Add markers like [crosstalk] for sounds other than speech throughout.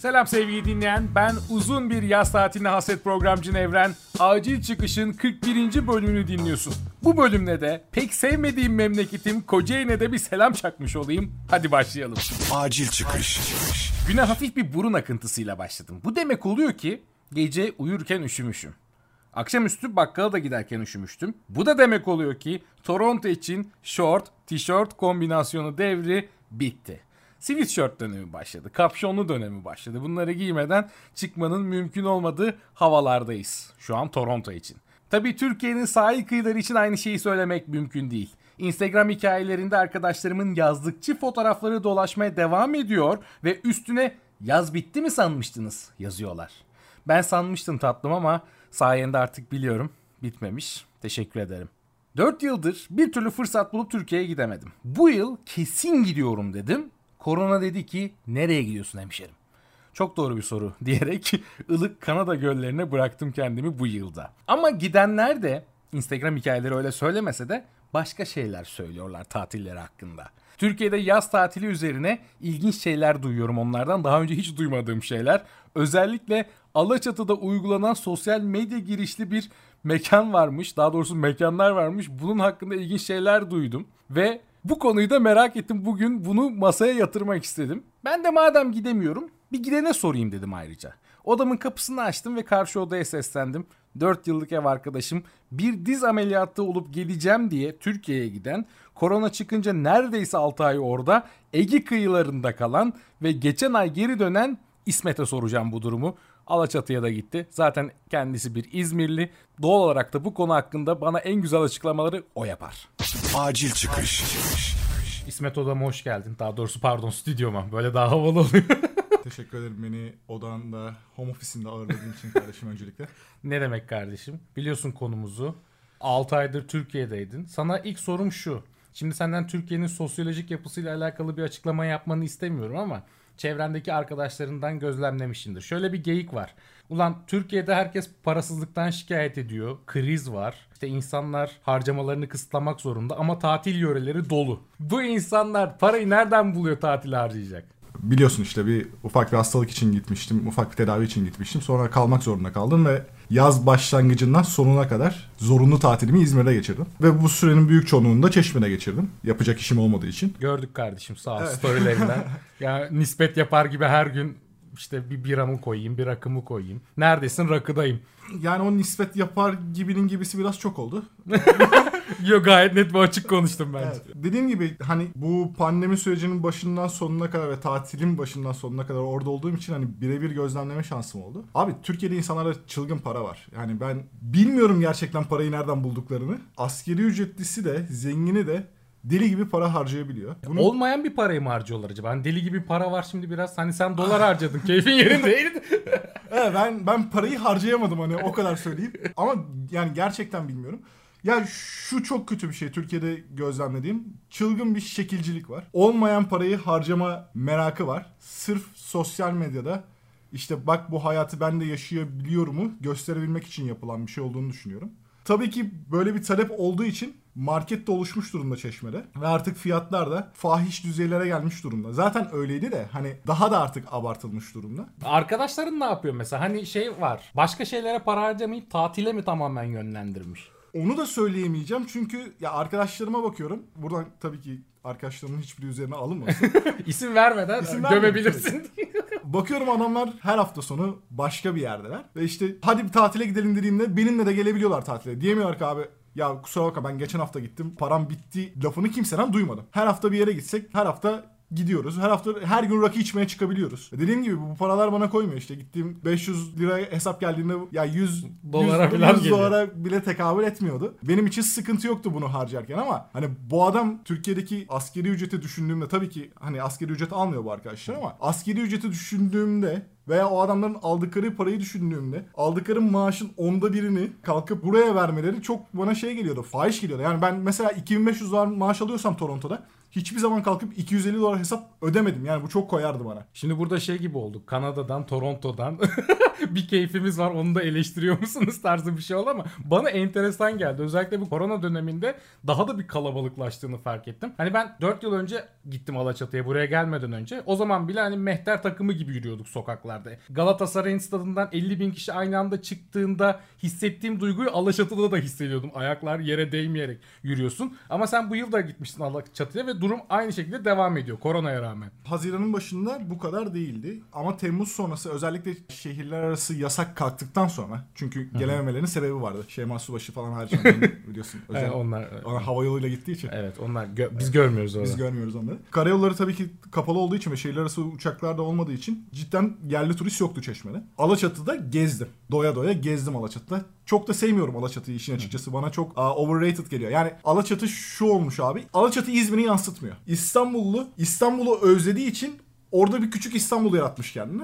Selam sevgili dinleyen. Ben uzun bir yaz tatiline hasret programcı Evren. Acil Çıkış'ın 41. bölümünü dinliyorsun. Bu bölümde de pek sevmediğim memleketim Kocaeli'ne de bir selam çakmış olayım. Hadi başlayalım. Acil çıkış. Güne hafif bir burun akıntısıyla başladım. Bu demek oluyor ki gece uyurken üşümüşüm. Akşamüstü bakkala da giderken üşümüştüm. Bu da demek oluyor ki Toronto için short, tişört kombinasyonu devri bitti. Sweatshirt dönemi başladı. Kapşonlu dönemi başladı. Bunları giymeden çıkmanın mümkün olmadığı havalardayız. Şu an Toronto için. Tabii Türkiye'nin sahil kıyıları için aynı şeyi söylemek mümkün değil. Instagram hikayelerinde arkadaşlarımın yazlıkçı fotoğrafları dolaşmaya devam ediyor ve üstüne yaz bitti mi sanmıştınız yazıyorlar. Ben sanmıştım tatlım ama sayende artık biliyorum bitmemiş. Teşekkür ederim. 4 yıldır bir türlü fırsat bulup Türkiye'ye gidemedim. Bu yıl kesin gidiyorum dedim. Korona dedi ki nereye gidiyorsun hemşerim? Çok doğru bir soru [laughs] diyerek ılık Kanada göllerine bıraktım kendimi bu yılda. Ama gidenler de Instagram hikayeleri öyle söylemese de başka şeyler söylüyorlar tatilleri hakkında. Türkiye'de yaz tatili üzerine ilginç şeyler duyuyorum onlardan. Daha önce hiç duymadığım şeyler. Özellikle Alaçatı'da uygulanan sosyal medya girişli bir mekan varmış. Daha doğrusu mekanlar varmış. Bunun hakkında ilginç şeyler duydum. Ve bu konuyu da merak ettim. Bugün bunu masaya yatırmak istedim. Ben de madem gidemiyorum bir gidene sorayım dedim ayrıca. Odamın kapısını açtım ve karşı odaya seslendim. 4 yıllık ev arkadaşım bir diz ameliyatı olup geleceğim diye Türkiye'ye giden, korona çıkınca neredeyse 6 ay orada Ege kıyılarında kalan ve geçen ay geri dönen İsmet'e soracağım bu durumu. Alaçatı'ya da gitti. Zaten kendisi bir İzmirli. Doğal olarak da bu konu hakkında bana en güzel açıklamaları o yapar. Acil çıkış. İsmet odama hoş geldin. Daha doğrusu pardon stüdyoma. Böyle daha havalı oluyor. [laughs] Teşekkür ederim beni odanda, home ofisinde ağırladığın için kardeşim öncelikle. ne demek kardeşim? Biliyorsun konumuzu. 6 aydır Türkiye'deydin. Sana ilk sorum şu. Şimdi senden Türkiye'nin sosyolojik yapısıyla alakalı bir açıklama yapmanı istemiyorum ama çevrendeki arkadaşlarından gözlemlemişsindir. Şöyle bir geyik var. Ulan Türkiye'de herkes parasızlıktan şikayet ediyor. Kriz var. İşte insanlar harcamalarını kısıtlamak zorunda ama tatil yöreleri dolu. Bu insanlar parayı nereden buluyor tatil harcayacak? Biliyorsun işte bir ufak bir hastalık için gitmiştim. Ufak bir tedavi için gitmiştim. Sonra kalmak zorunda kaldım ve yaz başlangıcından sonuna kadar zorunlu tatilimi İzmir'de geçirdim. Ve bu sürenin büyük çoğunluğunu da Çeşme'de geçirdim. Yapacak işim olmadığı için. Gördük kardeşim sağ ol evet. storylerinden. [laughs] ya nispet yapar gibi her gün işte bir biramı koyayım, bir rakımı koyayım. Neredesin? Rakıdayım. Yani o nispet yapar gibinin gibisi biraz çok oldu. [laughs] [laughs] Yok gayet net ve açık konuştum bence. Evet. Dediğim gibi hani bu pandemi sürecinin başından sonuna kadar ve tatilin başından sonuna kadar orada olduğum için hani birebir gözlemleme şansım oldu. Abi Türkiye'de insanlarda çılgın para var. Yani ben bilmiyorum gerçekten parayı nereden bulduklarını. Askeri ücretlisi de zengini de deli gibi para harcayabiliyor. Bunu... Olmayan bir parayı mı harcıyorlar acaba? Hani deli gibi para var şimdi biraz. Hani sen dolar harcadın. Keyfin yerindeydi. [laughs] evet ben ben parayı harcayamadım hani o kadar söyleyeyim. Ama yani gerçekten bilmiyorum. Ya şu çok kötü bir şey Türkiye'de gözlemlediğim. Çılgın bir şekilcilik var. Olmayan parayı harcama merakı var. Sırf sosyal medyada işte bak bu hayatı ben de yaşayabiliyorumu gösterebilmek için yapılan bir şey olduğunu düşünüyorum. Tabii ki böyle bir talep olduğu için market de oluşmuş durumda Çeşme'de. Ve artık fiyatlar da fahiş düzeylere gelmiş durumda. Zaten öyleydi de hani daha da artık abartılmış durumda. Arkadaşların ne yapıyor mesela? Hani şey var. Başka şeylere para harcamayıp tatile mi tamamen yönlendirmiş? Onu da söyleyemeyeceğim çünkü ya arkadaşlarıma bakıyorum. Buradan tabii ki arkadaşlarımın hiçbiri üzerine alınmasın. [laughs] İsim vermeden İsim gömebilirsin. Bakıyorum adamlar her hafta sonu başka bir yerdeler. Ve işte hadi bir tatile gidelim dediğimde benimle de gelebiliyorlar tatile. Diyemiyorlar ki abi ya kusura bakma ben geçen hafta gittim param bitti lafını kimseden duymadım. Her hafta bir yere gitsek her hafta gidiyoruz. Her hafta her gün rakı içmeye çıkabiliyoruz. Dediğim gibi bu paralar bana koymuyor işte. Gittiğim 500 lira hesap geldiğinde ya 100 dolara 100, 100 dolara bile tekabül etmiyordu. Benim için sıkıntı yoktu bunu harcarken ama hani bu adam Türkiye'deki askeri ücreti düşündüğümde tabii ki hani askeri ücret almıyor bu arkadaşlar ama askeri ücreti düşündüğümde veya o adamların aldıkları parayı düşündüğümde aldıkları maaşın onda birini kalkıp buraya vermeleri çok bana şey geliyordu. Fahiş geliyordu. Yani ben mesela 2500 dolar maaş alıyorsam Toronto'da hiçbir zaman kalkıp 250 dolar hesap ödemedim. Yani bu çok koyardı bana. Şimdi burada şey gibi olduk. Kanada'dan, Toronto'dan [laughs] bir keyfimiz var. Onu da eleştiriyor musunuz [laughs] tarzı bir şey oldu ama bana enteresan geldi. Özellikle bu korona döneminde daha da bir kalabalıklaştığını fark ettim. Hani ben 4 yıl önce gittim Alaçatı'ya buraya gelmeden önce. O zaman bile hani mehter takımı gibi yürüyorduk sokaklarda. Galatasaray'ın stadından 50 bin kişi aynı anda çıktığında hissettiğim duyguyu Alaçatı'da da hissediyordum. Ayaklar yere değmeyerek yürüyorsun. Ama sen bu yıl da gitmişsin Alaçatı'ya ve durum aynı şekilde devam ediyor koronaya rağmen. Haziran'ın başında bu kadar değildi. Ama Temmuz sonrası özellikle şehirler arası yasak kalktıktan sonra. Çünkü gelememelerinin sebebi vardı. Şeyma Subaşı falan harcandı [laughs] biliyorsun. Özel, Evet, onlar Ona hava yoluyla gittiği için. Evet onlar gö- biz görmüyoruz orada. Biz görmüyoruz onları. Karayolları tabii ki kapalı olduğu için ve şehirler arası uçaklar da olmadığı için cidden yerli turist yoktu Çeşme'de. Alaçatı'da gezdim. Doya doya gezdim Alaçatı'da. Çok da sevmiyorum Alaçatı'yı işin açıkçası. Bana çok aa, overrated geliyor. Yani Alaçatı şu olmuş abi. Alaçatı İzmir'i yansıtmıyor. İstanbullu İstanbul'u özlediği için orada bir küçük İstanbul yaratmış kendine.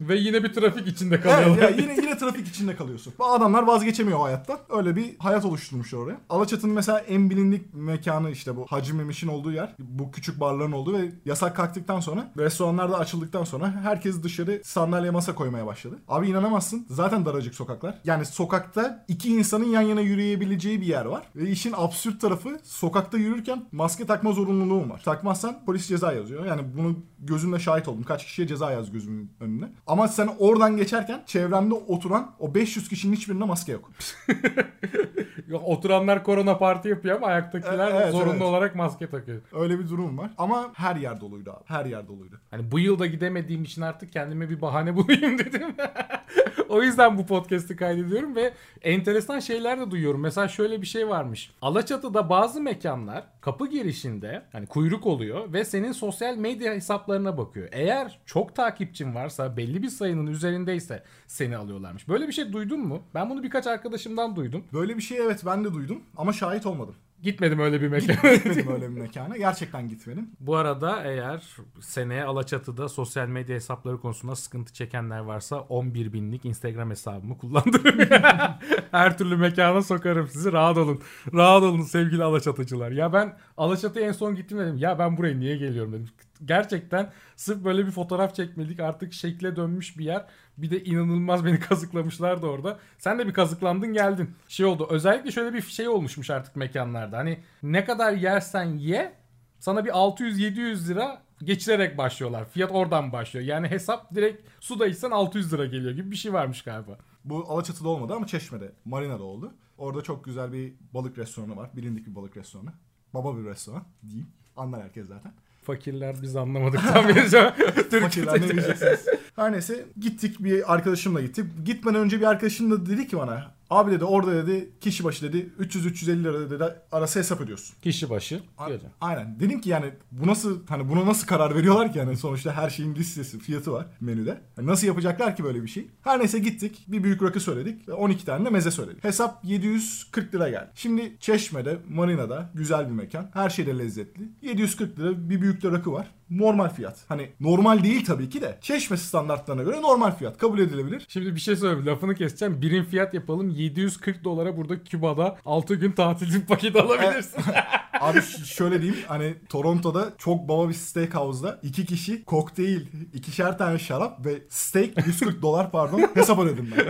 Ve yine bir trafik içinde Evet, kalıyorlar. ya yine yine trafik içinde kalıyorsun. Bu adamlar vazgeçemiyor o hayattan. Öyle bir hayat oluşturmuşlar oraya. Alaçatı'nın mesela en bilindik mekanı işte bu Hacı Memiş'in olduğu yer. Bu küçük barların olduğu ve yasak kalktıktan sonra restoranlar da açıldıktan sonra herkes dışarı sandalye masa koymaya başladı. Abi inanamazsın. Zaten daracık sokaklar. Yani sokakta iki insanın yan yana yürüyebileceği bir yer var. Ve işin absürt tarafı sokakta yürürken maske takma zorunluluğun var. Takmazsan polis ceza yazıyor. Yani bunu gözümle şahit oldum. Kaç kişiye ceza yaz gözümün önüne. Ama sen oradan geçerken çevrende oturan o 500 kişinin hiçbirinde maske yok. [laughs] Yok, Oturanlar korona parti yapıyor ama ayaktakiler Evet, zorunlu evet. olarak maske takıyor. Öyle bir durum var. Ama her yer doluydu abi. Her yer doluydu. Hani bu yılda gidemediğim için artık kendime bir bahane [laughs] bulayım dedim. [laughs] o yüzden bu podcast'i kaydediyorum ve enteresan şeyler de duyuyorum. Mesela şöyle bir şey varmış. Alaçatı'da bazı mekanlar kapı girişinde hani kuyruk oluyor ve senin sosyal medya hesaplarına bakıyor. Eğer çok takipçin varsa belli bir sayının üzerindeyse seni alıyorlarmış. Böyle bir şey duydun mu? Ben bunu birkaç arkadaşımdan duydum. Böyle bir şey evet ben de duydum ama şahit olmadım. Gitmedim öyle bir mekana. Gitmedim öyle bir mekana. Gerçekten gitmedim. Bu arada eğer seneye Alaçatı'da sosyal medya hesapları konusunda sıkıntı çekenler varsa 11 binlik Instagram hesabımı kullandırırım. [laughs] Her türlü mekana sokarım sizi. Rahat olun. Rahat olun sevgili Alaçatıcılar. Ya ben Alaçatı'ya en son gittim dedim. Ya ben buraya niye geliyorum dedim. Gerçekten sırf böyle bir fotoğraf çekmedik. Artık şekle dönmüş bir yer. Bir de inanılmaz beni [laughs] kazıklamışlardı orada. Sen de bir kazıklandın geldin. Şey oldu. Özellikle şöyle bir şey olmuşmuş artık mekanlarda. Hani ne kadar yersen ye sana bir 600-700 lira geçirerek başlıyorlar. Fiyat oradan başlıyor. Yani hesap direkt suda içsen 600 lira geliyor gibi bir şey varmış galiba. Bu Alaçatı'da olmadı ama Çeşme'de, Marina'da oldu. Orada çok güzel bir balık restoranı var. Bilindik bir balık restoranı. Baba bir restoran diyeyim. Anlar herkes zaten. Fakirler biz anlamadık [laughs] tam Fakirler ne diyeceksiniz? Her neyse gittik bir arkadaşımla gittik. Gitmeden önce bir arkadaşım da dedi ki bana abi dedi orada dedi kişi başı dedi 300-350 lira dedi arası hesap ödüyorsun. Kişi başı. A-. Aynen. Dedim ki yani bu nasıl hani buna nasıl karar veriyorlar ki yani sonuçta her şeyin listesi, fiyatı var menüde. Yani nasıl yapacaklar ki böyle bir şey? Her neyse gittik. Bir büyük rakı söyledik. ve 12 tane de meze söyledik. Hesap 740 lira geldi. Şimdi Çeşme'de, Marina'da güzel bir mekan. Her şey de lezzetli. 740 lira bir büyük de rakı var. Normal fiyat. Hani normal değil tabii ki de. Çeşme standartlarına göre normal fiyat. Kabul edilebilir. Şimdi bir şey söyleyeyim. Lafını keseceğim. Birim fiyat yapalım. 740 dolara burada Küba'da 6 gün tatil paketi alabilirsin. [laughs] Abi şöyle diyeyim hani Toronto'da çok baba bir steakhouse'da iki kişi kokteyl, ikişer tane şarap ve steak 140 dolar pardon hesap ödedim ben.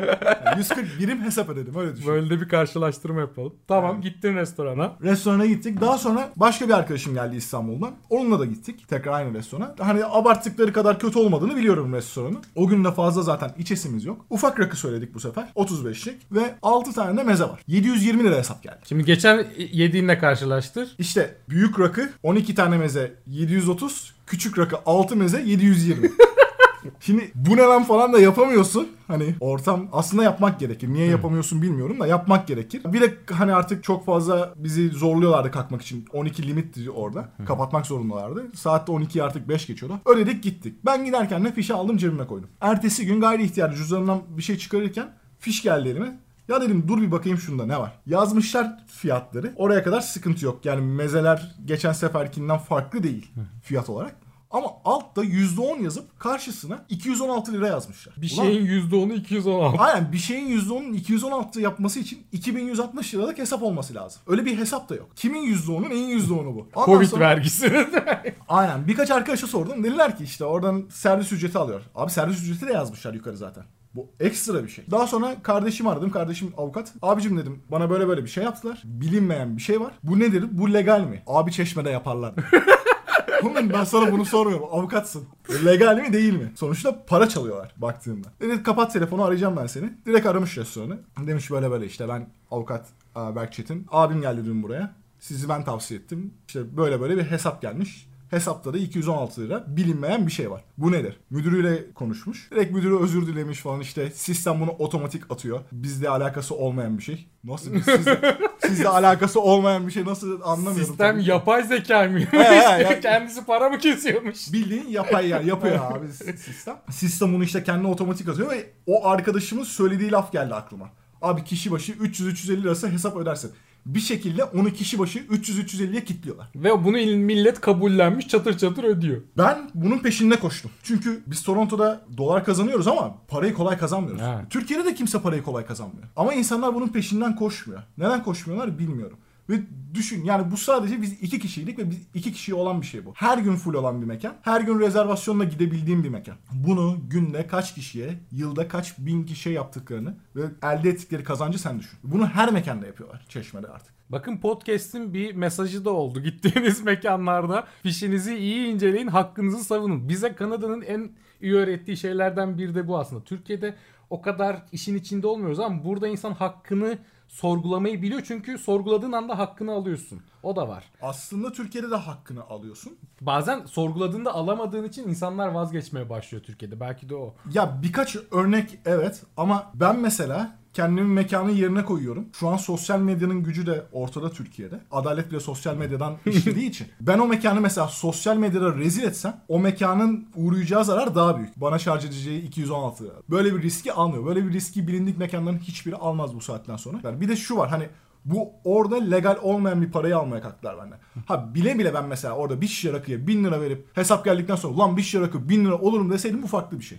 Yani 140 birim hesap ödedim öyle düşün. Böyle de bir karşılaştırma yapalım. Tamam gittin restorana. Restorana gittik. Daha sonra başka bir arkadaşım geldi İstanbul'dan. Onunla da gittik. Tekrar aynı restorana. Hani abarttıkları kadar kötü olmadığını biliyorum restoranın. O gün de fazla zaten içesimiz yok. Ufak rakı söyledik bu sefer. 35'lik ve 6 tane de meze var. 720 lira hesap geldi. Şimdi geçen yediğinle karşılaştır. İşte büyük rakı 12 tane meze 730, küçük rakı 6 meze 720. [laughs] Şimdi bu ne lan falan da yapamıyorsun. Hani ortam aslında yapmak gerekir. Niye yapamıyorsun bilmiyorum da yapmak gerekir. Bir de hani artık çok fazla bizi zorluyorlardı kalkmak için. 12 limitti orada. Kapatmak zorundalardı. Saatte 12'yi artık 5 geçiyordu. Ödedik gittik. Ben giderken de fişi aldım cebime koydum. Ertesi gün gayri ihtiyar cüzdanımdan bir şey çıkarırken fiş geldi elime. Ya dedim dur bir bakayım şunda ne var. Yazmışlar fiyatları. Oraya kadar sıkıntı yok. Yani mezeler geçen seferkinden farklı değil fiyat olarak. Ama altta %10 yazıp karşısına 216 lira yazmışlar. Bir Ulan, şeyin %10'u 216. Aynen bir şeyin %10'un 216 yapması için 2160 liralık hesap olması lazım. Öyle bir hesap da yok. Kimin %10'u neyin %10'u bu? Ondan Covid sonra- vergisi. [laughs] Aynen birkaç arkadaşa sordum. Dediler ki işte oradan servis ücreti alıyor. Abi servis ücreti de yazmışlar yukarı zaten. Bu ekstra bir şey. Daha sonra kardeşimi aradım. Kardeşim avukat. Abicim dedim bana böyle böyle bir şey yaptılar. Bilinmeyen bir şey var. Bu nedir? Bu legal mi? Abi çeşmede yaparlar. [laughs] Oğlum ben sana bunu sormuyorum. Avukatsın. Legal mi değil mi? Sonuçta para çalıyorlar baktığımda. Dedi kapat telefonu arayacağım ben seni. Direkt aramış restoranı. Demiş böyle böyle işte ben avukat e, Berk Çetin. Abim geldi dün buraya. Sizi ben tavsiye ettim. İşte böyle böyle bir hesap gelmiş. Hesapta da 216 lira bilinmeyen bir şey var. Bu nedir? Müdürüyle konuşmuş. Direkt müdürü özür dilemiş falan işte sistem bunu otomatik atıyor. Bizle alakası olmayan bir şey. Nasıl biz sizle, [laughs] sizle alakası olmayan bir şey nasıl anlamıyorum. Sistem tabii. yapay zeka mı? he, [laughs] Kendisi para mı kesiyormuş? Bildiğin yapay yer yapıyor [laughs] abi sistem. Sistem onu işte kendine otomatik atıyor ve o arkadaşımın söylediği laf geldi aklıma. Abi kişi başı 300-350 lirası hesap ödersin. Bir şekilde onu kişi başı 300-350'ye kilitliyorlar. Ve bunu millet kabullenmiş çatır çatır ödüyor. Ben bunun peşinde koştum. Çünkü biz Toronto'da dolar kazanıyoruz ama parayı kolay kazanmıyoruz. Ha. Türkiye'de de kimse parayı kolay kazanmıyor. Ama insanlar bunun peşinden koşmuyor. Neden koşmuyorlar bilmiyorum. Ve düşün yani bu sadece biz iki kişiydik ve biz iki kişiye olan bir şey bu. Her gün full olan bir mekan. Her gün rezervasyonla gidebildiğim bir mekan. Bunu günde kaç kişiye, yılda kaç bin kişiye yaptıklarını ve elde ettikleri kazancı sen düşün. Bunu her mekanda yapıyorlar Çeşme'de artık. Bakın podcast'in bir mesajı da oldu. [laughs] Gittiğiniz mekanlarda fişinizi iyi inceleyin, hakkınızı savunun. Bize Kanada'nın en iyi öğrettiği şeylerden biri de bu aslında. Türkiye'de o kadar işin içinde olmuyoruz ama burada insan hakkını sorgulamayı biliyor. Çünkü sorguladığın anda hakkını alıyorsun. O da var. Aslında Türkiye'de de hakkını alıyorsun. Bazen sorguladığında alamadığın için insanlar vazgeçmeye başlıyor Türkiye'de. Belki de o. Ya birkaç örnek evet ama ben mesela kendimi mekanın yerine koyuyorum. Şu an sosyal medyanın gücü de ortada Türkiye'de. Adalet bile sosyal medyadan [laughs] işlediği için. Ben o mekanı mesela sosyal medyada rezil etsem o mekanın uğrayacağı zarar daha büyük. Bana şarj edeceği 216 lira. Böyle bir riski almıyor. Böyle bir riski bilindik mekanların hiçbiri almaz bu saatten sonra. Yani bir de şu var hani bu orada legal olmayan bir parayı almaya kalktılar benden. Ha bile bile ben mesela orada bir şişe rakıya bin lira verip hesap geldikten sonra lan bir şişe rakı bin lira olurum deseydim bu farklı bir şey.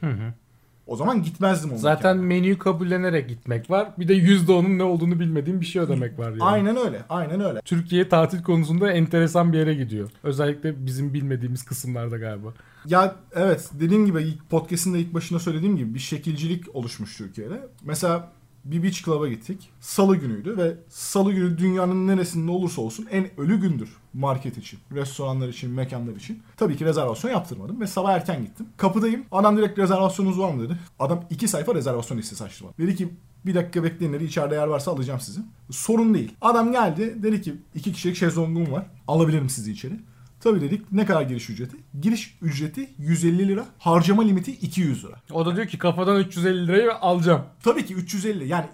O zaman gitmezdim o Zaten mekana. menüyü kabullenerek gitmek var. Bir de %10'un ne olduğunu bilmediğim bir şey ödemek var yani. Aynen öyle. Aynen öyle. Türkiye tatil konusunda enteresan bir yere gidiyor. Özellikle bizim bilmediğimiz kısımlarda galiba. Ya evet dediğim gibi ilk podcast'in de ilk başında söylediğim gibi bir şekilcilik oluşmuş Türkiye'de. Mesela bir beach club'a gittik. Salı günüydü ve salı günü dünyanın neresinde olursa olsun en ölü gündür market için, restoranlar için, mekanlar için. Tabii ki rezervasyon yaptırmadım ve sabah erken gittim. Kapıdayım. Adam direkt rezervasyonunuz var mı dedi. Adam iki sayfa rezervasyon listesi açtı bana. Dedi ki bir dakika bekleyin dedi. İçeride yer varsa alacağım sizi. Sorun değil. Adam geldi. Dedi ki iki kişilik şezlongum var. Alabilirim sizi içeri. Tabii dedik ne kadar giriş ücreti? Giriş ücreti 150 lira. Harcama limiti 200 lira. O da diyor ki kafadan 350 lirayı alacağım. Tabii ki 350 yani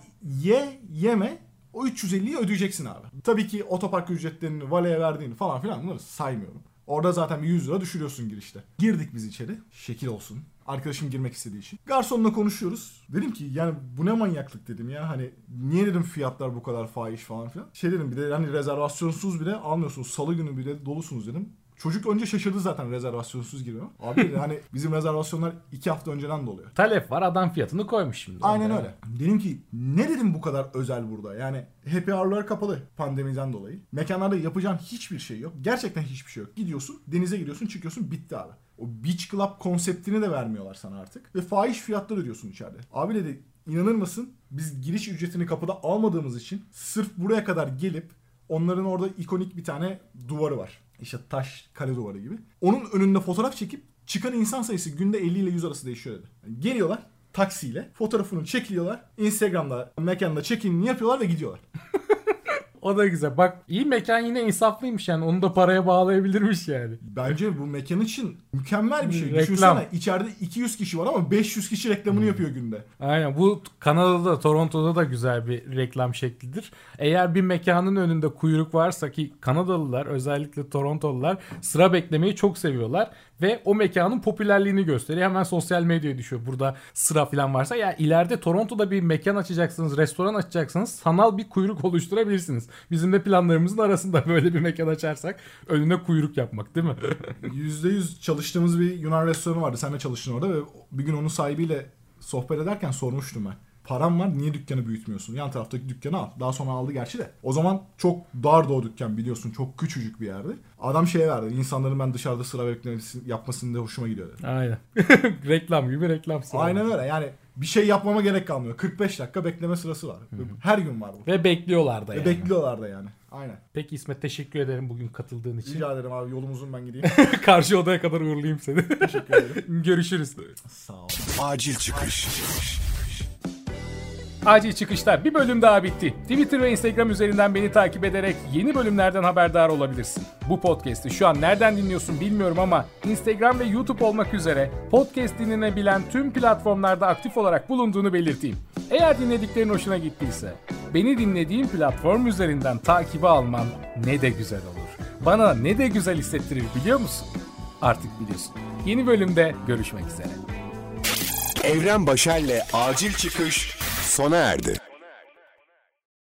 ye yeme o 350'yi ödeyeceksin abi. Tabii ki otopark ücretlerini valeye verdiğini falan filan bunları saymıyorum. Orada zaten bir 100 lira düşürüyorsun girişte. Girdik biz içeri. Şekil olsun. Arkadaşım girmek istediği için. Garsonla konuşuyoruz. Dedim ki yani bu ne manyaklık dedim ya. Hani niye dedim fiyatlar bu kadar fahiş falan filan. Şey dedim bir de hani rezervasyonsuz bile almıyorsunuz. Salı günü bile dolusunuz dedim. Çocuk önce şaşırdı zaten rezervasyonsuz giriyor. Abi [laughs] hani bizim rezervasyonlar iki hafta önceden doluyor. Talep var adam fiyatını koymuş şimdi. Aynen öyle. Dedim ki ne dedim bu kadar özel burada? Yani happy hour'lar kapalı pandemiden dolayı. Mekanlarda yapacağın hiçbir şey yok. Gerçekten hiçbir şey yok. Gidiyorsun denize giriyorsun çıkıyorsun bitti abi. O beach club konseptini de vermiyorlar sana artık. Ve fahiş fiyatlar ödüyorsun içeride. Abi dedi inanır mısın? Biz giriş ücretini kapıda almadığımız için sırf buraya kadar gelip onların orada ikonik bir tane duvarı var. İşte taş kale duvarı gibi. Onun önünde fotoğraf çekip çıkan insan sayısı günde 50 ile 100 arası değişiyor dedi. Yani geliyorlar taksiyle fotoğrafını çekiliyorlar. Instagram'da mekanda check-in'ini yapıyorlar ve gidiyorlar. [laughs] O da güzel. Bak iyi mekan yine insaflıymış yani. Onu da paraya bağlayabilirmiş yani. Bence bu mekan için mükemmel bir şey. Reklam. Düşünsene içeride 200 kişi var ama 500 kişi reklamını yapıyor günde. Aynen bu Kanada'da da Toronto'da da güzel bir reklam şeklidir. Eğer bir mekanın önünde kuyruk varsa ki Kanadalılar özellikle Torontolular sıra beklemeyi çok seviyorlar ve o mekanın popülerliğini gösteriyor. Hemen sosyal medyaya düşüyor. Burada sıra falan varsa ya ileride Toronto'da bir mekan açacaksınız, restoran açacaksınız. Sanal bir kuyruk [laughs] oluşturabilirsiniz. Bizim de planlarımızın arasında [laughs] böyle bir mekan açarsak önüne kuyruk yapmak değil mi? [laughs] %100 çalıştığımız bir Yunan restoranı vardı. Sen de çalıştın orada ve bir gün onun sahibiyle sohbet ederken sormuştum ben. Param var niye dükkanı büyütmüyorsun? Yan taraftaki dükkanı al. Daha sonra aldı gerçi de. O zaman çok dardı o dükkan biliyorsun. Çok küçücük bir yerdi. Adam şeye verdi. İnsanların ben dışarıda sıra beklemesi yapmasını da hoşuma gidiyor dedi. Aynen. [laughs] reklam gibi reklam. Aynen öyle. Yani bir şey yapmama gerek kalmıyor. 45 dakika bekleme sırası var. Her gün var bu. Ve bekliyorlar da Ve yani. bekliyorlar da yani. Aynen. Peki İsmet teşekkür ederim bugün katıldığın için. Rica ederim abi yolum uzun ben gideyim. [laughs] Karşı odaya kadar uğurlayayım seni. Teşekkür ederim. [laughs] Görüşürüz. Sağ ol. Acil çıkış. Acil çıkışlar bir bölüm daha bitti. Twitter ve Instagram üzerinden beni takip ederek yeni bölümlerden haberdar olabilirsin. Bu podcast'i şu an nereden dinliyorsun bilmiyorum ama Instagram ve YouTube olmak üzere podcast dinlenebilen tüm platformlarda aktif olarak bulunduğunu belirteyim. Eğer dinlediklerin hoşuna gittiyse beni dinlediğin platform üzerinden takibi alman ne de güzel olur. Bana ne de güzel hissettirir biliyor musun? Artık biliyorsun. Yeni bölümde görüşmek üzere. Evren Başer'le acil çıkış sona erdi.